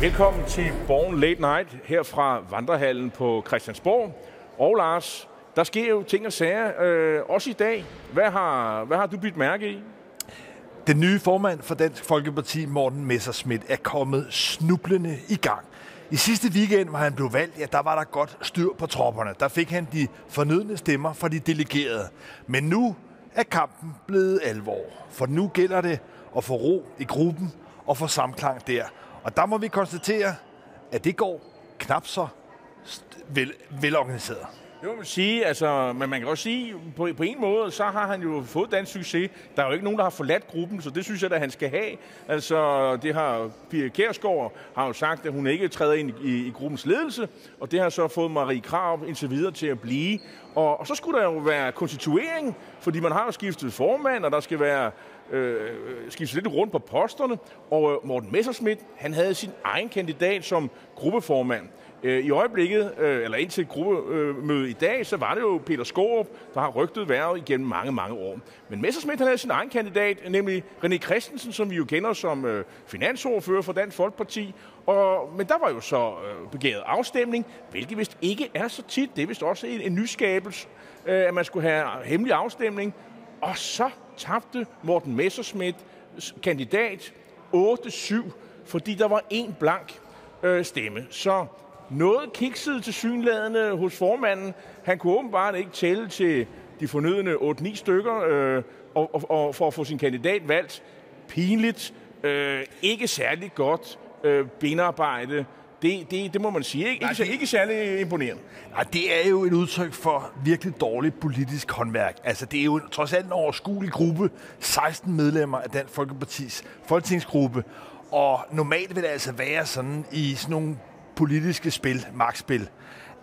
Velkommen til Born Late Night her fra Vandrehallen på Christiansborg. Og Lars, der sker jo ting og sager, øh, også i dag. Hvad har, hvad har du bidt mærke i? Den nye formand for Dansk Folkeparti, Morten Messerschmidt, er kommet snublende i gang. I sidste weekend, hvor han blev valgt, ja, der var der godt styr på tropperne. Der fik han de fornødne stemmer fra de delegerede. Men nu er kampen blevet alvor. For nu gælder det at få ro i gruppen og få samklang der. Og der må vi konstatere, at det går knap så vel, velorganiseret. Det må man sige, altså, men man kan også sige, på, på en måde, så har han jo fået den succes. Der er jo ikke nogen, der har forladt gruppen, så det synes jeg, at han skal have. Altså, det har Pia Kærsgaard har jo sagt, at hun ikke træder ind i, i gruppens ledelse, og det har så fået Marie Krav indtil videre til at blive. Og, og så skulle der jo være konstituering, fordi man har jo skiftet formand, og der skal være øh, skiftet lidt rundt på posterne. Og øh, Morten Messerschmidt, han havde sin egen kandidat som gruppeformand. Øh, I øjeblikket, øh, eller indtil gruppemødet i dag, så var det jo Peter Skorup, der har rygtet været igennem mange, mange år. Men Messerschmidt han havde sin egen kandidat, nemlig René Christensen, som vi jo kender som øh, finansordfører for Dansk Folkeparti. Og, men der var jo så øh, begæret afstemning, hvilket vist ikke er så tit. Det er vist også en, en nyskabelse, øh, at man skulle have hemmelig afstemning. Og så tabte Morten Messerschmidt kandidat 8-7, fordi der var en blank øh, stemme. Så noget kiksede til synlædende hos formanden. Han kunne åbenbart ikke tælle til de fornødende 8-9 stykker øh, og, og, og for at få sin kandidat valgt. Pinligt, øh, ikke særlig godt øh, benarbejde. Det, det, det må man sige. Ikke, Nej, ikke, ikke særlig imponerende. Nej, det er jo et udtryk for virkelig dårligt politisk håndværk. Altså, det er jo trods alt en overskuelig gruppe. 16 medlemmer af Dansk Folkepartis folketingsgruppe. Og normalt vil det altså være sådan i sådan nogle politiske spil, magtspil,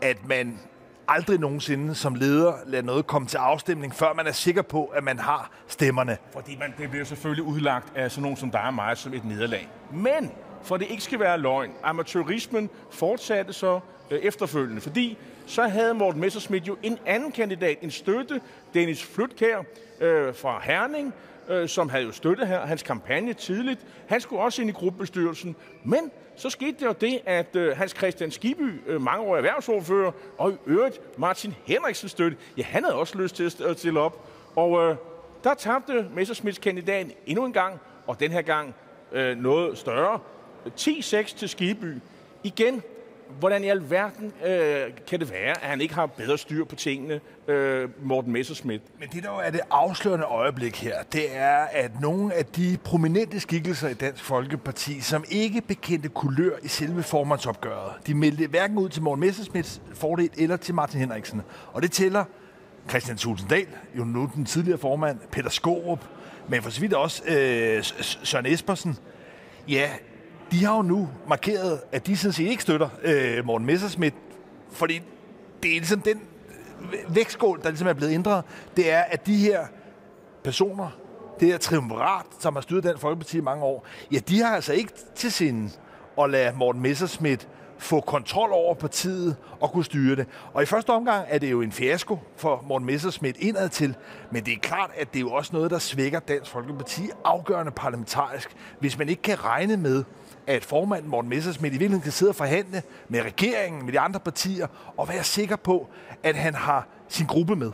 at man aldrig nogensinde som leder lader noget komme til afstemning, før man er sikker på, at man har stemmerne. Fordi man, det bliver selvfølgelig udlagt af sådan nogen som dig og mig som et nederlag. Men for det ikke skal være løgn, amatørismen fortsatte så øh, efterfølgende, fordi så havde Morten Messerschmidt jo en anden kandidat, en støtte, Dennis Flytkær øh, fra Herning, øh, som havde jo støttet her, hans kampagne tidligt. Han skulle også ind i gruppebestyrelsen, men så skete det jo det, at øh, Hans Christian Skiby, øh, mange år erhvervsordfører, og i øvrigt Martin Henriksen støtte, ja, han havde også lyst til at stille op. Og øh, der tabte Messerschmidts kandidat endnu en gang, og den her gang øh, noget større. 10-6 til Skiby. Igen hvordan i alverden øh, kan det være, at han ikke har bedre styr på tingene, øh, Morten Messerschmidt? Men det, der er det afslørende øjeblik her, det er, at nogle af de prominente skikkelser i Dansk Folkeparti, som ikke bekendte kulør i selve formandsopgøret, de meldte hverken ud til Morten Messerschmidts fordel eller til Martin Henriksen. Og det tæller Christian Tulsendal, jo nu den tidligere formand, Peter Skorup, men for så vidt også øh, Søren Espersen. Ja, de har jo nu markeret, at de sådan set ikke støtter øh, Morten Messerschmidt, fordi det er ligesom den øh, vægtskål, der ligesom er blevet ændret, det er, at de her personer, det her triumvirat, som har styret den Folkeparti i mange år, ja, de har altså ikke til sin at lade Morten Messerschmidt få kontrol over partiet og kunne styre det. Og i første omgang er det jo en fiasko for Morten Messerschmidt indad til, men det er klart, at det er jo også noget, der svækker Dansk Folkeparti afgørende parlamentarisk, hvis man ikke kan regne med, at formanden Morten Messersmith i virkeligheden kan sidde og forhandle med regeringen, med de andre partier, og være sikker på, at han har sin gruppe med.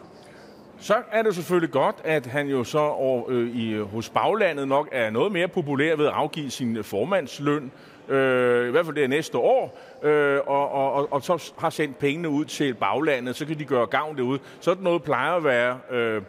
Så er det selvfølgelig godt, at han jo så over, øh, i, hos baglandet nok er noget mere populær ved at afgive sin formandsløn, øh, i hvert fald det er næste år, øh, og, og, og, og så har sendt pengene ud til baglandet, så kan de gøre gavn derude. Sådan noget plejer at være øh,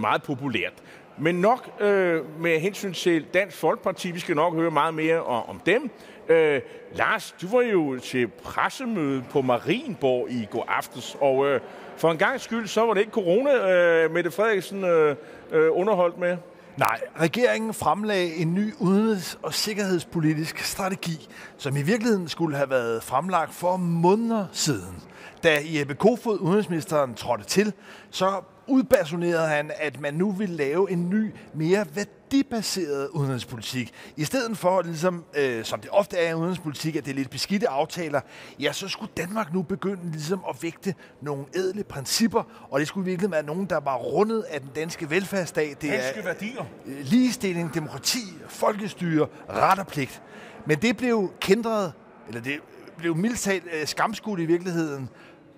meget populært. Men nok øh, med hensyn til Dansk Folkeparti, vi skal nok høre meget mere om, om dem. Øh, Lars, du var jo til pressemøde på Marienborg i går aftes, og øh, for en gang skyld, så var det ikke corona, øh, Mette Frederiksen øh, øh, underholdt med. Nej, regeringen fremlagde en ny udenrigs- og sikkerhedspolitisk strategi, som i virkeligheden skulle have været fremlagt for måneder siden. Da Jeppe Kofod, udenrigsministeren, trådte til, så udpersonerede han, at man nu vil lave en ny, mere værdibaseret udenrigspolitik. I stedet for, ligesom, øh, som det ofte er i udenrigspolitik, at det er lidt beskidte aftaler, ja, så skulle Danmark nu begynde ligesom at vægte nogle ædle principper, og det skulle virkelig være nogen, der var rundet af den danske velfærdsstat. Det danske er værdier. Øh, ligestilling, demokrati, folkestyre, ret og pligt. Men det blev kendret eller det blev mildt talt øh, skamskudt i virkeligheden,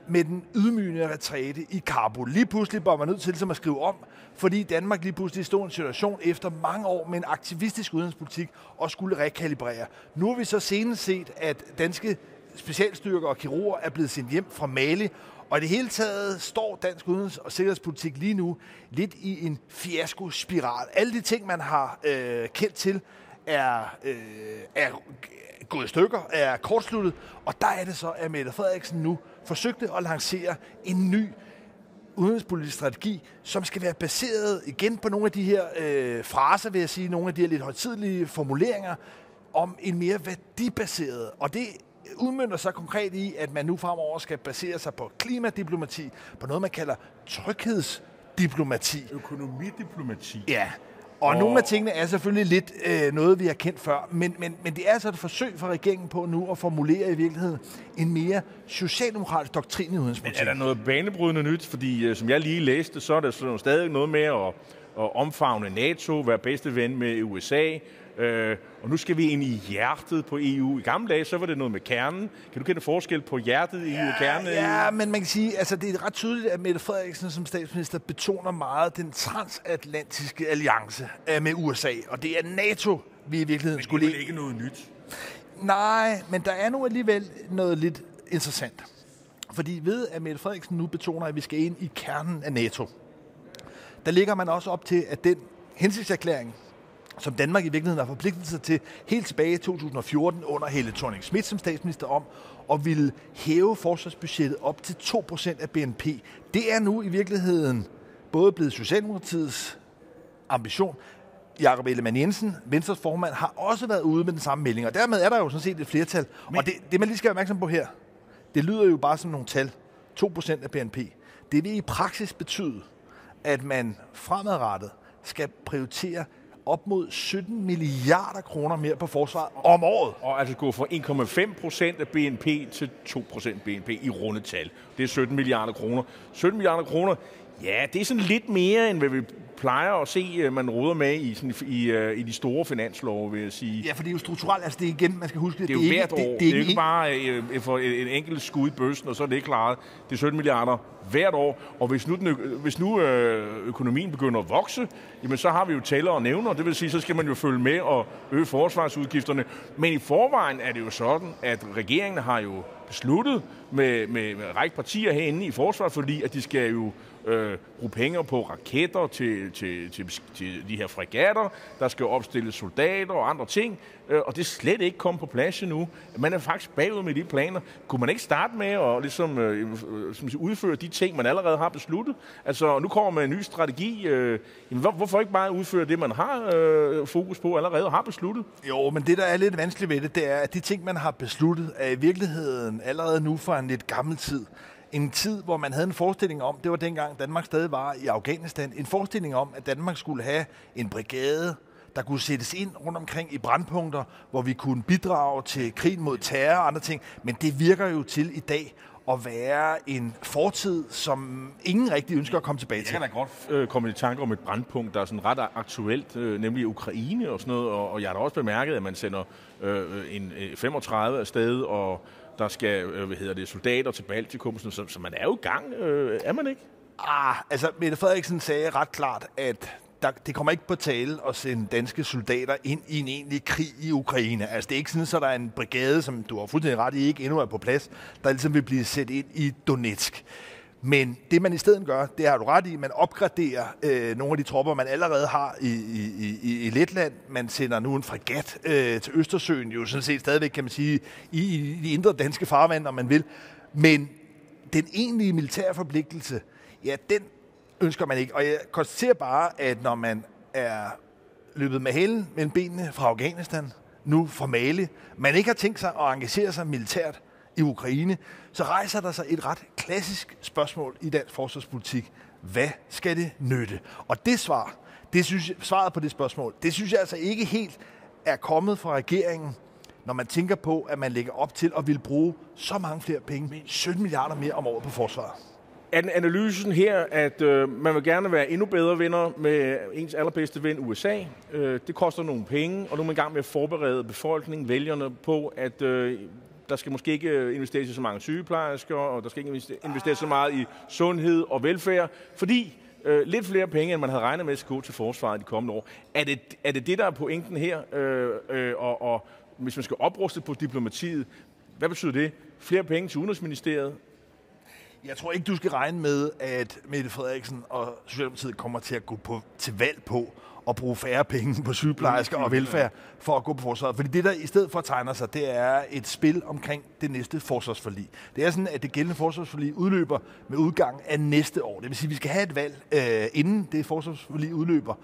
med den ydmygende retræte i Kabul. Lige pludselig var man nødt til ligesom at skrive om, fordi Danmark lige pludselig stod i en situation efter mange år med en aktivistisk udenrigspolitik og skulle rekalibrere. Nu har vi så senest set, at danske specialstyrker og kirurger er blevet sendt hjem fra Mali, og i det hele taget står dansk udenrigs- og sikkerhedspolitik lige nu lidt i en fiasko-spiral. Alle de ting, man har øh, kendt til, er, øh, er gået i stykker, er kortsluttet, og der er det så, at Mette Frederiksen nu forsøgte at lancere en ny udenrigspolitisk strategi, som skal være baseret igen på nogle af de her øh, fraser, vil jeg sige, nogle af de her lidt højtidlige formuleringer, om en mere værdibaseret. Og det udmyndter sig konkret i, at man nu fremover skal basere sig på klimadiplomati, på noget, man kalder tryghedsdiplomati. Økonomidiplomati. Ja, og, og nogle af tingene er selvfølgelig lidt øh, noget, vi har kendt før, men, men, men det er altså et forsøg fra regeringen på nu at formulere i virkeligheden en mere socialdemokratisk doktrin i udenrigspolitik. Men er der noget banebrydende nyt? Fordi øh, som jeg lige læste, så er der sådan stadig noget med at, at omfavne NATO, være bedste ven med USA, Øh, og nu skal vi ind i hjertet på EU. I gamle dage, så var det noget med kernen. Kan du kende forskel på hjertet i EU og kernen? Ja, men man kan sige, altså det er ret tydeligt, at Mette Frederiksen som statsminister betoner meget den transatlantiske alliance øh, med USA. Og det er NATO, vi i virkeligheden men skulle... Men det er ikke noget nyt. Nej, men der er nu alligevel noget lidt interessant. Fordi ved, at Mette Frederiksen nu betoner, at vi skal ind i kernen af NATO, der ligger man også op til, at den hensigtserklæring, som Danmark i virkeligheden har forpligtet sig til helt tilbage i 2014 under Helle thorning Schmidt som statsminister om, og ville hæve forsvarsbudgettet op til 2% af BNP. Det er nu i virkeligheden både blevet Socialdemokratiets ambition, Jakob Ellemann Jensen, Venstres formand, har også været ude med den samme melding, og dermed er der jo sådan set et flertal. Men... Og det, det, man lige skal være opmærksom på her, det lyder jo bare som nogle tal. 2% af BNP. Det vil i praksis betyde, at man fremadrettet skal prioritere op mod 17 milliarder kroner mere på forsvaret om året. Og altså gå fra 1,5 procent af BNP til 2 procent BNP i runde tal. Det er 17 milliarder kroner. 17 milliarder kroner, ja, det er sådan lidt mere, end hvad vi plejer at se, øh, man råder med i, sådan, i, uh, i de store finanslove, vil jeg sige. Ja, for det er jo strukturelt. Altså det er igen, man skal huske det. Det er jo hvert år. Det, det, det er ikke bare uh, for et enkelt skud i bøssen, og så er det ikke klaret. Det er 17 milliarder hvert år. Og hvis nu, den, hvis nu øh, økonomien begynder at vokse, jamen så har vi jo tæller og nævner. Det vil sige, så skal man jo følge med og øge forsvarsudgifterne. Men i forvejen er det jo sådan, at regeringen har jo besluttet med, med, med række partier herinde i forsvaret, fordi at de skal jo øh, bruge penge på raketter til, til, til, til de her fregatter, der skal opstille soldater og andre ting, øh, og det er slet ikke kommet på plads endnu. Man er faktisk bagud med de planer. Kunne man ikke starte med at ligesom, øh, øh udføre de ting, man allerede har besluttet? Altså, nu kommer man en ny strategi. Øh, jamen, hvor, hvorfor ikke bare udføre det, man har øh, fokus på allerede har besluttet? Jo, men det, der er lidt vanskeligt ved det, det er, at de ting, man har besluttet, er i virkeligheden allerede nu fra en lidt gammel tid en tid, hvor man havde en forestilling om, det var dengang Danmark stadig var i Afghanistan, en forestilling om, at Danmark skulle have en brigade, der kunne sættes ind rundt omkring i brandpunkter, hvor vi kunne bidrage til krigen mod terror og andre ting. Men det virker jo til i dag at være en fortid, som ingen rigtig ønsker at komme tilbage til. Jeg kan da godt øh, komme i tanke om et brandpunkt, der er sådan ret aktuelt, øh, nemlig Ukraine og sådan noget. Og, og jeg har da også bemærket, at man sender øh, en øh, 35 afsted, og der skal øh, hvad hedder det, soldater til Baltikum, så, så man er jo i gang, øh, er man ikke? Ah, altså Mette Frederiksen sagde ret klart, at der, det kommer ikke på tale at sende danske soldater ind i en egentlig krig i Ukraine. Altså det er ikke sådan, at der er en brigade, som du har fuldstændig ret i, ikke endnu er på plads, der ligesom vil blive sat ind i Donetsk. Men det, man i stedet gør, det har du ret i, man opgraderer øh, nogle af de tropper, man allerede har i, i, i, i Letland. Man sender nu en fregat øh, til Østersøen, jo sådan set stadigvæk, kan man sige, i, i de indre danske farvand, om man vil. Men den egentlige militære forpligtelse, ja, den ønsker man ikke. Og jeg konstaterer bare, at når man er løbet med hælen mellem benene fra Afghanistan, nu fra Mali, man ikke har tænkt sig at engagere sig militært, i Ukraine, så rejser der sig et ret klassisk spørgsmål i dansk forsvarspolitik. Hvad skal det nytte? Og det svar, det synes jeg, svaret på det spørgsmål, det synes jeg altså ikke helt er kommet fra regeringen, når man tænker på, at man lægger op til at vil bruge så mange flere penge, 17 milliarder mere om året på forsvaret. Er analysen her, at øh, man vil gerne være endnu bedre venner med ens allerbedste ven USA? Øh, det koster nogle penge, og nu er man i gang med at forberede befolkningen, vælgerne på, at øh, der skal måske ikke øh, investeres i så mange sygeplejersker, og der skal ikke investeres så meget i sundhed og velfærd, fordi øh, lidt flere penge, end man havde regnet med, skulle gå til forsvaret de kommende år. Er det er det, det der er pointen her? Øh, øh, og, og hvis man skal opruste på diplomatiet, hvad betyder det? Flere penge til Udenrigsministeriet? Jeg tror ikke, du skal regne med, at Mette Frederiksen og Socialdemokratiet kommer til at gå på, til valg på at bruge færre penge på sygeplejersker og velfærd for at gå på forsvaret. Fordi det, der i stedet for tegner sig, det er et spil omkring det næste forsvarsforlig. Det er sådan, at det gældende forsvarsforlig udløber med udgang af næste år. Det vil sige, at vi skal have et valg, øh, inden det forsvarsforlig udløber.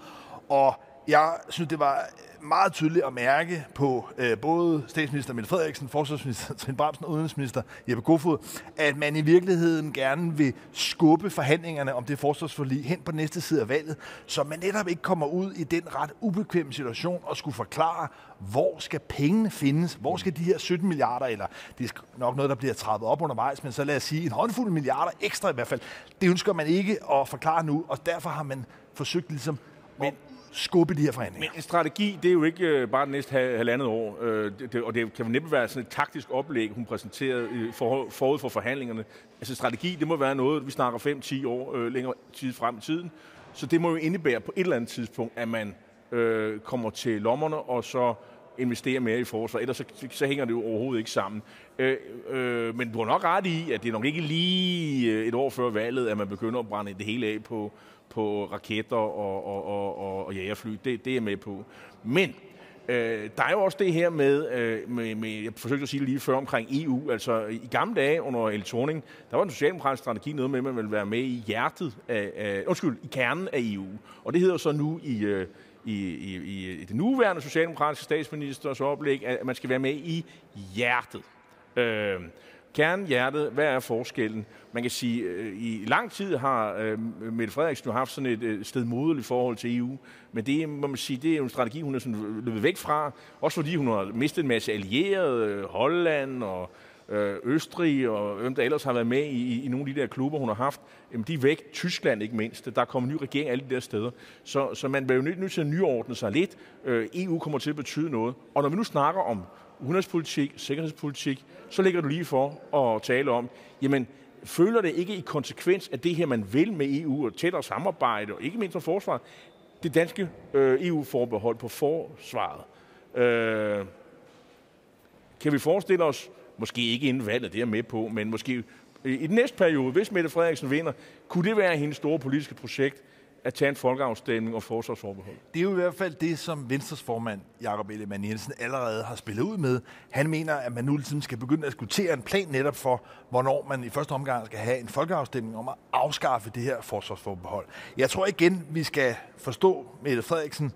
Og jeg synes, det var meget tydeligt at mærke på øh, både statsminister Mette Frederiksen, forsvarsminister Trine Bramsen og udenrigsminister Jeppe Kofod, at man i virkeligheden gerne vil skubbe forhandlingerne om det forsvarsforlig hen på næste side af valget, så man netop ikke kommer ud i den ret ubekvemme situation og skulle forklare, hvor skal pengene findes? Hvor skal de her 17 milliarder, eller det er nok noget, der bliver trappet op undervejs, men så lad os sige en håndfuld milliarder ekstra i hvert fald. Det ønsker man ikke at forklare nu, og derfor har man forsøgt ligesom men, skubbe de her forhandlinger. Men en strategi, det er jo ikke øh, bare det næste halvandet år, øh, det, og det kan næppe være sådan et taktisk oplæg, hun præsenterede øh, forud for forhandlingerne. Altså strategi, det må være noget, vi snakker 5-10 år længere tid frem i tiden. Så det må jo indebære på et eller andet tidspunkt, at man øh, kommer til lommerne, og så investere mere i forsvar. Ellers så, så hænger det jo overhovedet ikke sammen. Øh, øh, men du har nok ret i, at det er nok ikke lige et år før valget, at man begynder at brænde det hele af på, på raketter og, og, og, og, og jægerfly. Det, det er med på. Men øh, der er jo også det her med, øh, med, med, jeg forsøgte at sige det lige før omkring EU. Altså i gamle dage under El Thorning, der var en socialdemokratisk strategi noget med, at man ville være med i hjertet af, af undskyld, i kernen af EU. Og det hedder så nu i, øh, i, i, i det nuværende socialdemokratiske statsministers oplæg, at man skal være med i hjertet. Øh, Kernen, hjertet, hvad er forskellen? Man kan sige, øh, i lang tid har øh, Mette Frederiksen jo haft sådan et øh, forhold til EU, men det, må man sige, det er jo en strategi, hun er sådan løbet væk fra, også fordi hun har mistet en masse allierede, øh, Holland og øh, Østrig og hvem der ellers har været med i, i nogle af de der klubber, hun har haft, jamen de er væk. Tyskland ikke mindst. Der kommer en ny regering alle de der steder. Så, så man bliver jo nødt, nødt til at nyordne sig lidt. Øh, EU kommer til at betyde noget. Og når vi nu snakker om udenrigspolitik, sikkerhedspolitik, så ligger du lige for at tale om, jamen, føler det ikke i konsekvens af det her, man vil med EU og tættere samarbejde, og ikke mindst om forsvaret, det danske øh, EU-forbehold på forsvaret. Øh, kan vi forestille os, måske ikke inden valget, det er med på, men måske i den næste periode, hvis Mette Frederiksen vinder, kunne det være hendes store politiske projekt, at tage en folkeafstemning og forsvarsforbehold. Det er jo i hvert fald det, som Venstres formand, Jakob Ellemann Jensen, allerede har spillet ud med. Han mener, at man nu ligesom skal begynde at diskutere en plan netop for, hvornår man i første omgang skal have en folkeafstemning om at afskaffe det her forsvarsforbehold. Jeg tror igen, vi skal forstå, Mette Frederiksen,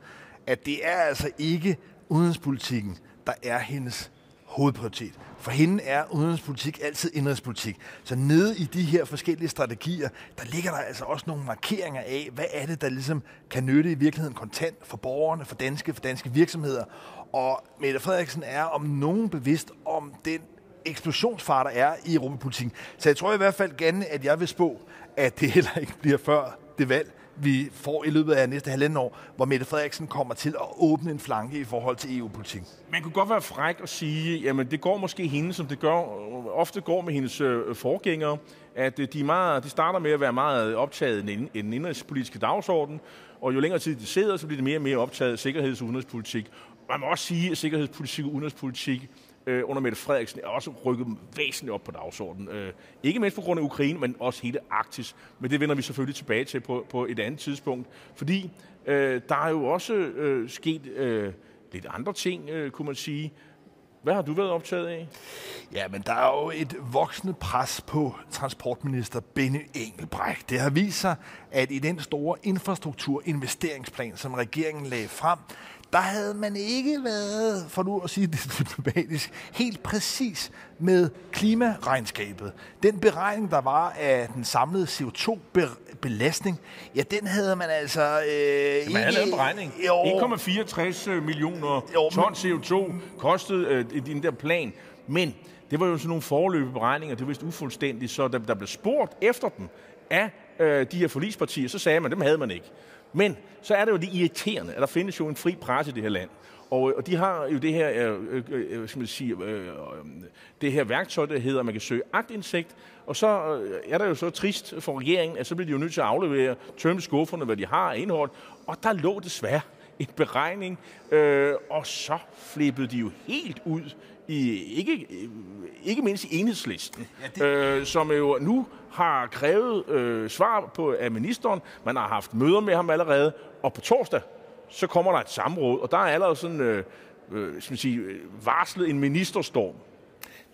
at det er altså ikke udenrigspolitikken, der er hendes hovedprioritet. For hende er udenrigspolitik altid indrigspolitik. Så nede i de her forskellige strategier, der ligger der altså også nogle markeringer af, hvad er det, der ligesom kan nytte i virkeligheden kontant for borgerne, for danske, for danske virksomheder. Og Mette Frederiksen er om nogen bevidst om den eksplosionsfar, der er i europapolitikken. Så jeg tror i hvert fald gerne, at jeg vil spå, at det heller ikke bliver før det valg, vi får i løbet af næste halvanden år, hvor Mette Frederiksen kommer til at åbne en flanke i forhold til EU-politik. Man kunne godt være fræk og sige, jamen det går måske hende, som det gør, ofte går med hendes øh, forgængere, at øh, de, meget, de starter med at være meget optaget i den indrigspolitiske dagsorden, og jo længere tid de sidder, så bliver de mere og mere optaget af sikkerheds- og udenrigspolitik. Man må også sige, at sikkerhedspolitik og udenrigspolitik øh, under Mette Frederiksen er også rykket væsentligt op på dagsordenen. Øh, ikke mindst på grund af Ukraine, men også hele Arktis. Men det vender vi selvfølgelig tilbage til på, på et andet tidspunkt. Fordi øh, der er jo også øh, sket øh, lidt andre ting, øh, kunne man sige. Hvad har du været optaget af? Ja, men der er jo et voksende pres på transportminister Benny Engelbrecht. Det har vist sig, at i den store infrastrukturinvesteringsplan, som regeringen lagde frem, der havde man ikke været, for nu at sige det diplomatisk, helt præcis med klimaregnskabet. Den beregning, der var af den samlede CO2-belastning, ja, den havde man altså øh, ikke... Man havde en beregning. 1,64 øh, millioner jo, ton CO2 kostede øh, i den der plan. Men det var jo sådan nogle forløbige beregninger, det var vist ufuldstændigt, så der, der blev spurgt efter dem af øh, de her forlispartier, så sagde man, dem havde man ikke. Men så er det jo det irriterende, at der findes jo en fri presse i det her land. Og, øh, og de har jo det her, øh, øh, øh, øh skal man sige, øh, det her værktøj, der hedder, at man kan søge agtindsigt, og så er der jo så trist for regeringen, at så bliver de jo nødt til at aflevere, tømme skufferne, hvad de har af indhold, og der lå desværre en beregning, øh, og så flippede de jo helt ud i, ikke, ikke mindst i enhedslisten, ja, det... øh, som jo nu har krævet øh, svar på af ministeren. Man har haft møder med ham allerede, og på torsdag, så kommer der et samråd, og der er allerede sådan, øh, øh, skal man sige, varslet en ministerstorm.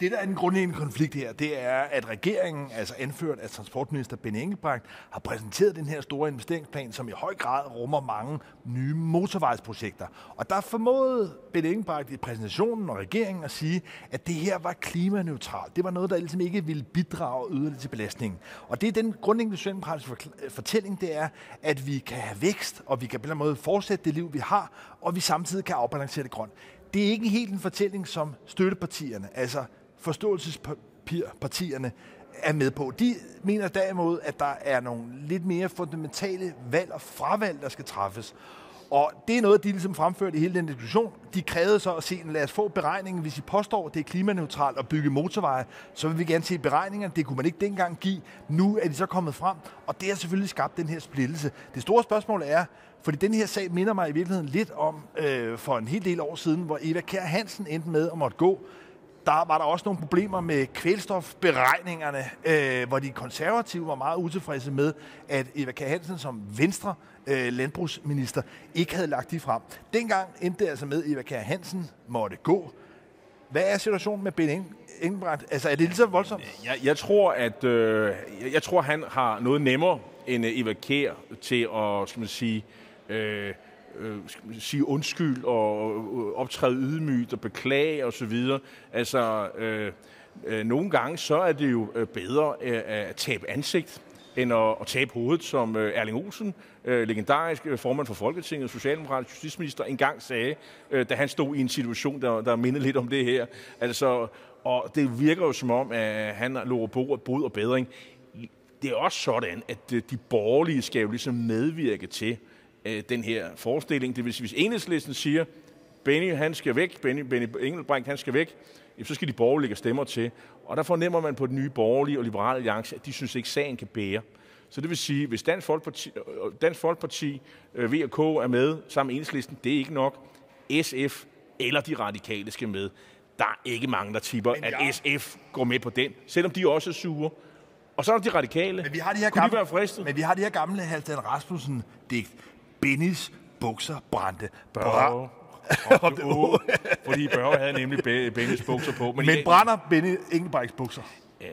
Det, der er den grundlæggende konflikt her, det er, at regeringen, altså anført af transportminister Ben Engelbrecht, har præsenteret den her store investeringsplan, som i høj grad rummer mange nye motorvejsprojekter. Og der formåede Ben Engelbrecht i præsentationen og regeringen at sige, at det her var klimaneutralt. Det var noget, der ligesom ikke ville bidrage yderligere til belastningen. Og det er den grundlæggende socialdemokratiske øh, fortælling, det er, at vi kan have vækst, og vi kan på en måde fortsætte det liv, vi har, og vi samtidig kan afbalancere det grønt. Det er ikke helt en fortælling, som støttepartierne, altså forståelsespapirpartierne er med på. De mener derimod, at der er nogle lidt mere fundamentale valg og fravalg, der skal træffes. Og det er noget, de ligesom fremførte i hele den diskussion. De krævede så at se, lad os få beregningen. Hvis I påstår, at det er klimaneutralt at bygge motorveje, så vil vi gerne se beregningerne. Det kunne man ikke dengang give. Nu er de så kommet frem, og det har selvfølgelig skabt den her splittelse. Det store spørgsmål er, fordi den her sag minder mig i virkeligheden lidt om øh, for en hel del år siden, hvor Eva Kær Hansen endte med at måtte gå der var der også nogle problemer med kvælstofberegningerne, øh, hvor de konservative var meget utilfredse med, at Eva K. Hansen som venstre øh, landbrugsminister ikke havde lagt de frem. Dengang endte det altså med, at Eva K. Hansen måtte gå. Hvad er situationen med Ben Engelbrecht? Altså, er det lige så voldsomt? Jeg, jeg tror, at øh, jeg, jeg tror, han har noget nemmere end øh, Eva Kjær til at, skal man sige, øh, øh, sige undskyld og øh, optræde ydmygt og beklage osv. Altså, øh, øh, nogle gange så er det jo øh, bedre øh, at tabe ansigt, end at, at tabe hovedet, som øh, Erling Olsen, øh, legendarisk øh, formand for Folketinget, socialdemokratisk justitsminister, engang sagde, øh, da han stod i en situation, der, der mindede lidt om det her. Altså, og det virker jo som om, at han lover bod og bedring. Det er også sådan, at øh, de borgerlige skal jo ligesom medvirke til, øh, den her forestilling. Det vil sige, hvis enhedslisten siger, Benny han skal væk, Benny, Benny Engelbrecht han skal væk, så skal de borgerlige stemmer til. Og der fornemmer man på den nye borgerlige og liberale alliance, at de synes ikke, sagen kan bære. Så det vil sige, hvis Dansk Folkeparti, øh, Dansk Folkeparti øh, VK er med sammen med enhedslisten, det er ikke nok. SF eller de radikale skal med. Der er ikke mange, der tipper, at SF går med på den, selvom de også er sure. Og så er der de radikale. Men vi har de her Kunne gamle, de være fristet? Men vi har de her gamle Halvdan Rasmussen-digt. Bennys bukser brændte. Bra. fordi Børge havde nemlig Bennys bukser på. Men, men jeg, brænder Benny Engelbrechts bukser? Øh,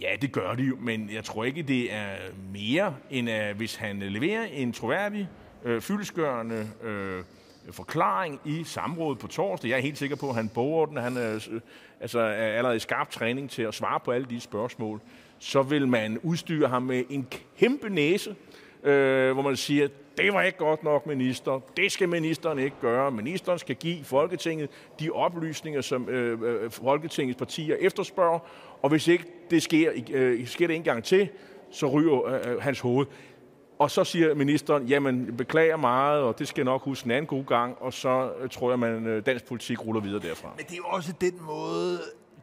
ja, det gør de jo, men jeg tror ikke, det er mere, end at hvis han leverer en troværdig, øh, fyldesgørende øh, forklaring i samrådet på torsdag. Jeg er helt sikker på, at han boger den. Han er, øh, altså, er allerede i skarp træning til at svare på alle de spørgsmål. Så vil man udstyre ham med en kæmpe næse, øh, hvor man siger, det var ikke godt nok, minister. Det skal ministeren ikke gøre. Ministeren skal give Folketinget de oplysninger, som øh, øh Folketingets partier efterspørger. Og hvis ikke det sker, øh, sker det en gang til, så ryger øh, øh, hans hoved. Og så siger ministeren, jamen beklager meget, og det skal jeg nok huske en anden god gang, og så øh, tror jeg, at dansk politik ruller videre derfra. Men det er jo også den måde,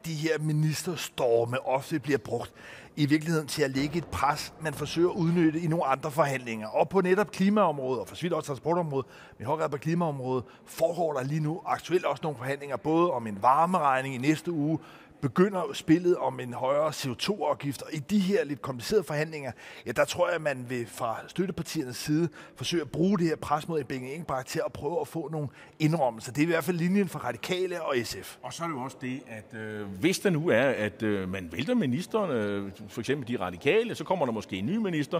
de her ministerstorme ofte bliver brugt i virkeligheden til at lægge et pres, man forsøger at udnytte i nogle andre forhandlinger. Og på netop klimaområdet, og for svidt også transportområdet, men højere på klimaområdet, foregår der lige nu aktuelt også nogle forhandlinger, både om en varmeregning i næste uge, begynder spillet om en højere CO2-afgift. Og i de her lidt komplicerede forhandlinger, ja, der tror jeg, at man vil fra støttepartiernes side forsøge at bruge det her pres mod Bengt Engelbrecht til at prøve at få nogle indrømmelser. Det er i hvert fald linjen for Radikale og SF. Og så er det jo også det, at øh, hvis der nu er, at øh, man vælter ministeren, øh, for eksempel de radikale, så kommer der måske en ny minister,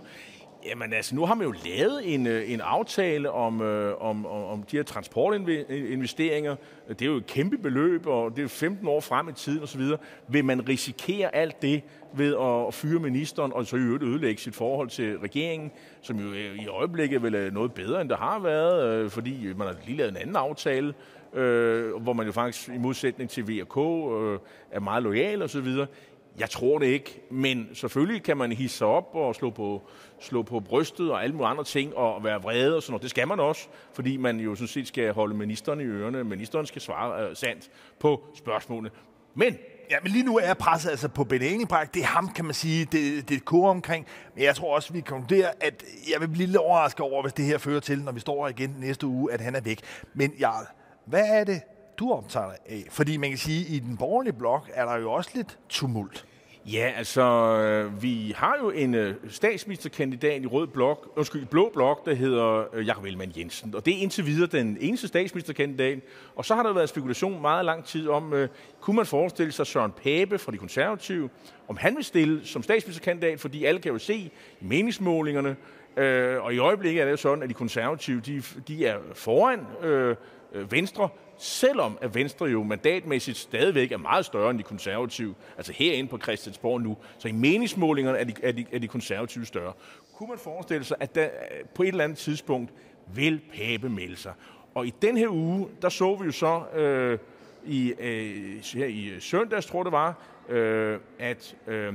Jamen altså, nu har man jo lavet en, øh, en aftale om, øh, om, om de her transportinvesteringer. Det er jo et kæmpe beløb, og det er 15 år frem i tiden osv. Vil man risikere alt det ved at fyre ministeren, og så i øvrigt ødelægge sit forhold til regeringen, som jo øh, i øjeblikket vel er noget bedre, end det har været, øh, fordi man har lige lavet en anden aftale, øh, hvor man jo faktisk i modsætning til VK øh, er meget lojal osv., jeg tror det ikke, men selvfølgelig kan man hisse sig op og slå på, slå på brystet og alle mulige andre ting og være vrede og sådan noget. Det skal man også, fordi man jo sådan set skal holde ministeren i ørerne. Ministeren skal svare uh, sandt på spørgsmålene. Men Ja, men lige nu er presset altså på Benny Engelbrecht. Det er ham, kan man sige, det, det er kor omkring. Men jeg tror også, vi konkluderer, at jeg vil blive lidt overrasket over, hvis det her fører til, når vi står her igen næste uge, at han er væk. Men Jarl, hvad er det, du optager af? Fordi man kan sige, at i den borgerlige blok er der jo også lidt tumult. Ja, altså, øh, vi har jo en øh, statsministerkandidat i rød blok, undskyld, blå blok, der hedder øh, Jakob Ellemann Jensen. Og det er indtil videre den eneste statsministerkandidat. Og så har der været spekulation meget lang tid om, øh, kunne man forestille sig Søren Pape fra de konservative, om han vil stille som statsministerkandidat, fordi alle kan jo se i meningsmålingerne, øh, og i øjeblikket er det jo sådan, at de konservative, de, de er foran øh, øh Venstre, selvom at Venstre jo mandatmæssigt stadigvæk er meget større end de konservative, altså herinde på Christiansborg nu, så i meningsmålingerne er de, er de, er de konservative større. Kunne man forestille sig, at der øh, på et eller andet tidspunkt vil Pape melde sig? Og i den her uge, der så vi jo så øh, i, øh, her i øh, søndags, tror det var, øh, at øh,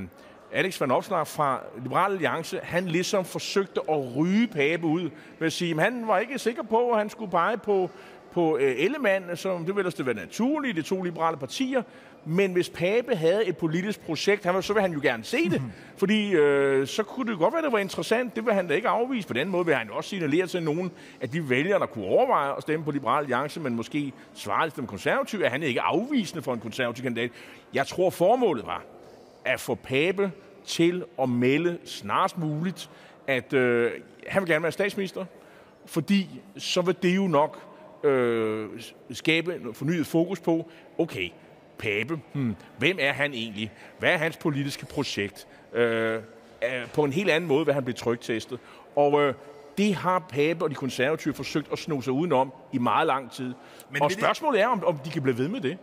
Alex van Opslag fra Liberal Alliance, han ligesom forsøgte at ryge Pape ud ved at sige, at han var ikke sikker på, at han skulle pege på på øh, Ellemann, som det ville det være naturligt, de to liberale partier. Men hvis Pape havde et politisk projekt, han, så vil han jo gerne se det. Fordi øh, så kunne det godt være, at det var interessant. Det vil han da ikke afvise. På den måde vil han også signalere til nogen, at de vælgere, der kunne overveje at stemme på Liberal Alliance, men måske svare til dem konservative, at han ikke afvisende for en konservativ kandidat. Jeg tror, formålet var at få Pape til at melde snarest muligt, at øh, han vil gerne være statsminister, fordi så vil det jo nok øh, skabe fornyet fokus på, okay, Pape, hmm, hvem er han egentlig? Hvad er hans politiske projekt? Øh, på en helt anden måde vil han blive trygtestet. Og øh, det har Pape og de konservative forsøgt at sno sig udenom i meget lang tid. Men og spørgsmålet er, om, om de kan blive ved med det.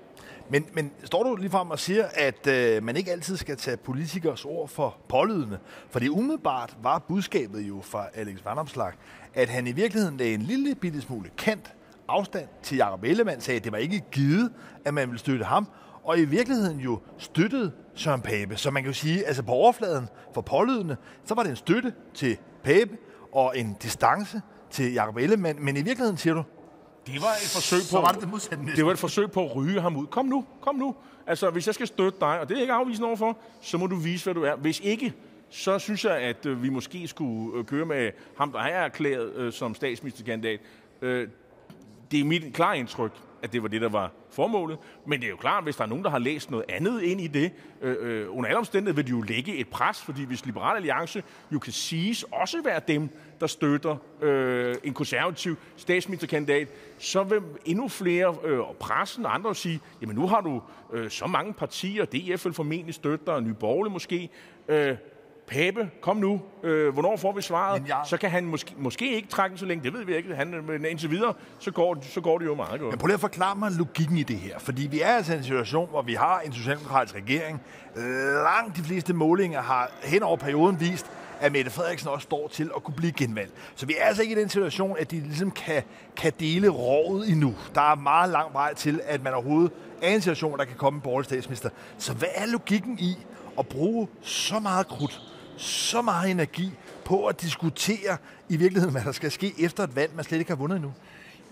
Men, men står du lige frem og siger, at øh, man ikke altid skal tage politikers ord for pålydende? For det umiddelbart var budskabet jo fra Alex Vandomslag, at han i virkeligheden lagde en lille bitte smule kant afstand til Jacob Ellemann, sagde, at det var ikke givet, at man ville støtte ham, og i virkeligheden jo støttede Søren Pape. Så man kan jo sige, altså på overfladen for pålydende, så var det en støtte til Pape og en distance til Jacob Ellemann, men i virkeligheden siger du, det var et forsøg på, så var det, det, modsatte det var et forsøg på at ryge ham ud. Kom nu, kom nu. Altså, hvis jeg skal støtte dig, og det er ikke afvisende overfor, så må du vise, hvad du er. Hvis ikke, så synes jeg, at øh, vi måske skulle øh, køre med ham, der er erklæret øh, som statsministerkandidat det er mit klare indtryk, at det var det, der var formålet. Men det er jo klart, hvis der er nogen, der har læst noget andet ind i det, øh, øh, under alle omstændigheder vil de jo lægge et pres, fordi hvis Liberal Alliance jo kan siges også være dem, der støtter øh, en konservativ statsministerkandidat, så vil endnu flere, øh, og pressen og andre sige, jamen nu har du øh, så mange partier, DF vil formentlig støtte dig, og Nye Borgerlige måske, øh, Pape, kom nu. Øh, hvornår får vi svaret? Jeg... Så kan han måske, måske ikke trække så længe. Det ved vi ikke. Han, men indtil videre, så går, så går det jo meget godt. Men prøv lige at forklare mig logikken i det her. Fordi vi er altså i en situation, hvor vi har en socialdemokratisk regering. Langt de fleste målinger har hen over perioden vist, at Mette Frederiksen også står til at kunne blive genvalgt. Så vi er altså ikke i den situation, at de ligesom kan, kan dele rådet endnu. Der er meget lang vej til, at man overhovedet er i en situation, hvor der kan komme en borgerlig statsminister. Så hvad er logikken i at bruge så meget krudt så meget energi på at diskutere i virkeligheden, hvad der skal ske efter et valg, man slet ikke har vundet endnu?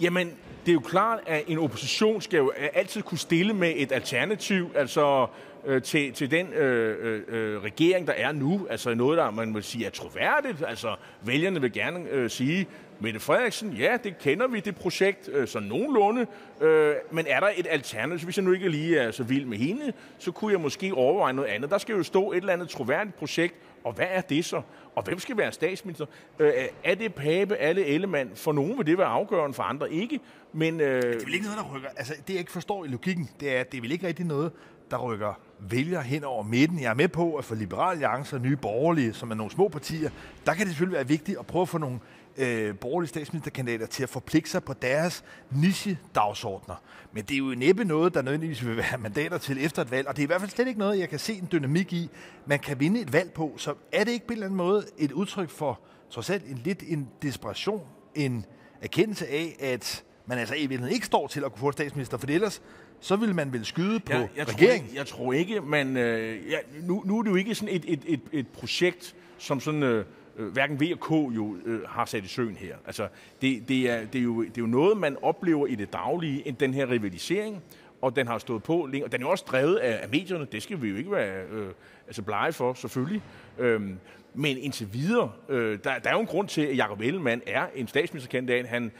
Jamen, det er jo klart, at en opposition skal jo altid kunne stille med et alternativ, altså øh, til, til den øh, øh, øh, regering, der er nu. Altså noget, der man vil sige er troværdigt. Altså vælgerne vil gerne øh, sige, Mette Frederiksen, ja, det kender vi, det projekt, øh, så nogenlunde. Øh, men er der et alternativ? Hvis jeg nu ikke lige er så vild med hende, så kunne jeg måske overveje noget andet. Der skal jo stå et eller andet troværdigt projekt, og hvad er det så? Og hvem skal være statsminister? Øh, er det Pape, alle Ellemann? For nogen vil det være afgørende, for andre ikke. Men, øh... Det er vel ikke noget, der rykker... Altså, det jeg ikke forstår i logikken, det er, at det er vel ikke rigtig noget, der rykker vælger hen over midten. Jeg er med på, at for Liberal Alliance og Nye Borgerlige, som er nogle små partier, der kan det selvfølgelig være vigtigt at prøve at få nogle øh, borgerlige statsministerkandidater til at forpligte sig på deres niche-dagsordner. Men det er jo næppe noget, der nødvendigvis vil være mandater til efter et valg, og det er i hvert fald slet ikke noget, jeg kan se en dynamik i, man kan vinde et valg på. Så er det ikke på en eller anden måde et udtryk for trods alt en lidt en desperation, en erkendelse af, at man altså i virkeligheden ikke står til at kunne få statsminister, for ellers så vil man vel skyde på jeg, jeg regeringen. Tror ikke, jeg tror ikke, man... Øh, ja, nu, nu er det jo ikke sådan et, et, et, et projekt, som sådan... Øh, øh, hverken V og K jo øh, har sat i søen her. Altså, det, det, er, det, er jo, det er jo noget, man oplever i det daglige, den her rivalisering, og den har stået på længe, og den er jo også drevet af, af medierne, det skal vi jo ikke være øh, altså blege for, selvfølgelig. Øhm, men indtil videre, øh, der, der er jo en grund til, at Jacob Ellemann er en statsministerkandidat. Han,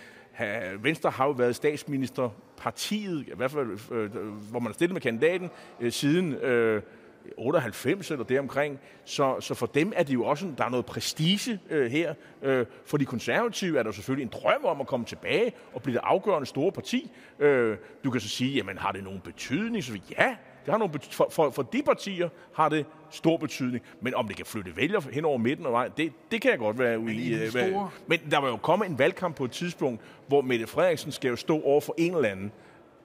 Venstre har jo været statsministerpartiet, i hvert fald, øh, hvor man har stillet med kandidaten, øh, siden... Øh, 98 eller deromkring. Så, så for dem er det jo også, der er noget prestige øh, her. Øh, for de konservative er der selvfølgelig en drøm om at komme tilbage og blive det afgørende store parti. Øh, du kan så sige, jamen har det nogen betydning? Så ja, det har betydning. For, for, for de partier har det stor betydning. Men om det kan flytte vælger hen over midten og vej, det, det kan jeg godt være uenig i. store... Men der var jo kommet en valgkamp på et tidspunkt, hvor Mette Frederiksen skal jo stå over for en eller anden.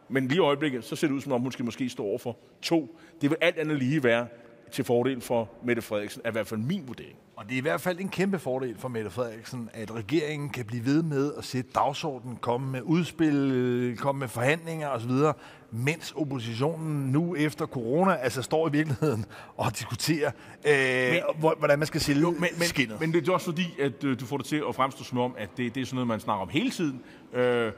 Men lige i øjeblikket, så ser det ud som om, hun skal måske stå over for to. Det vil alt andet lige være til fordel for Mette Frederiksen, er i hvert fald min vurdering. Og det er i hvert fald en kæmpe fordel for Mette Frederiksen, at regeringen kan blive ved med at sætte dagsordenen, komme med udspil, komme med forhandlinger osv., mens oppositionen nu efter corona altså står i virkeligheden og diskuterer, øh, men, hvordan man skal sælge jo, men, men, skinnet. Men det er også fordi, at øh, du får det til at fremstå som om, at det, det er sådan noget, man snakker om hele tiden. Øh,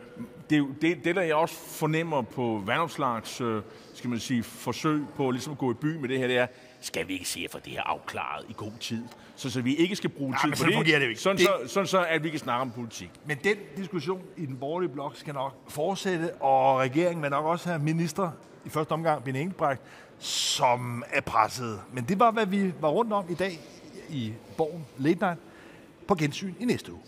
det, det, det, der jeg også fornemmer på vandopslags øh, skal man sige, forsøg på ligesom at gå i by med det her, det er, skal vi ikke se for det her afklaret i god tid, så, så vi ikke skal bruge tid på det. det ikke. Sådan, det... Så, sådan så, at vi kan snakke om politik. Men den diskussion i den borgerlige blok skal nok fortsætte, og regeringen vil nok også have minister i første omgang, Bine Engelbrecht, som er presset. Men det var, hvad vi var rundt om i dag i Borgen Late Night på gensyn i næste uge.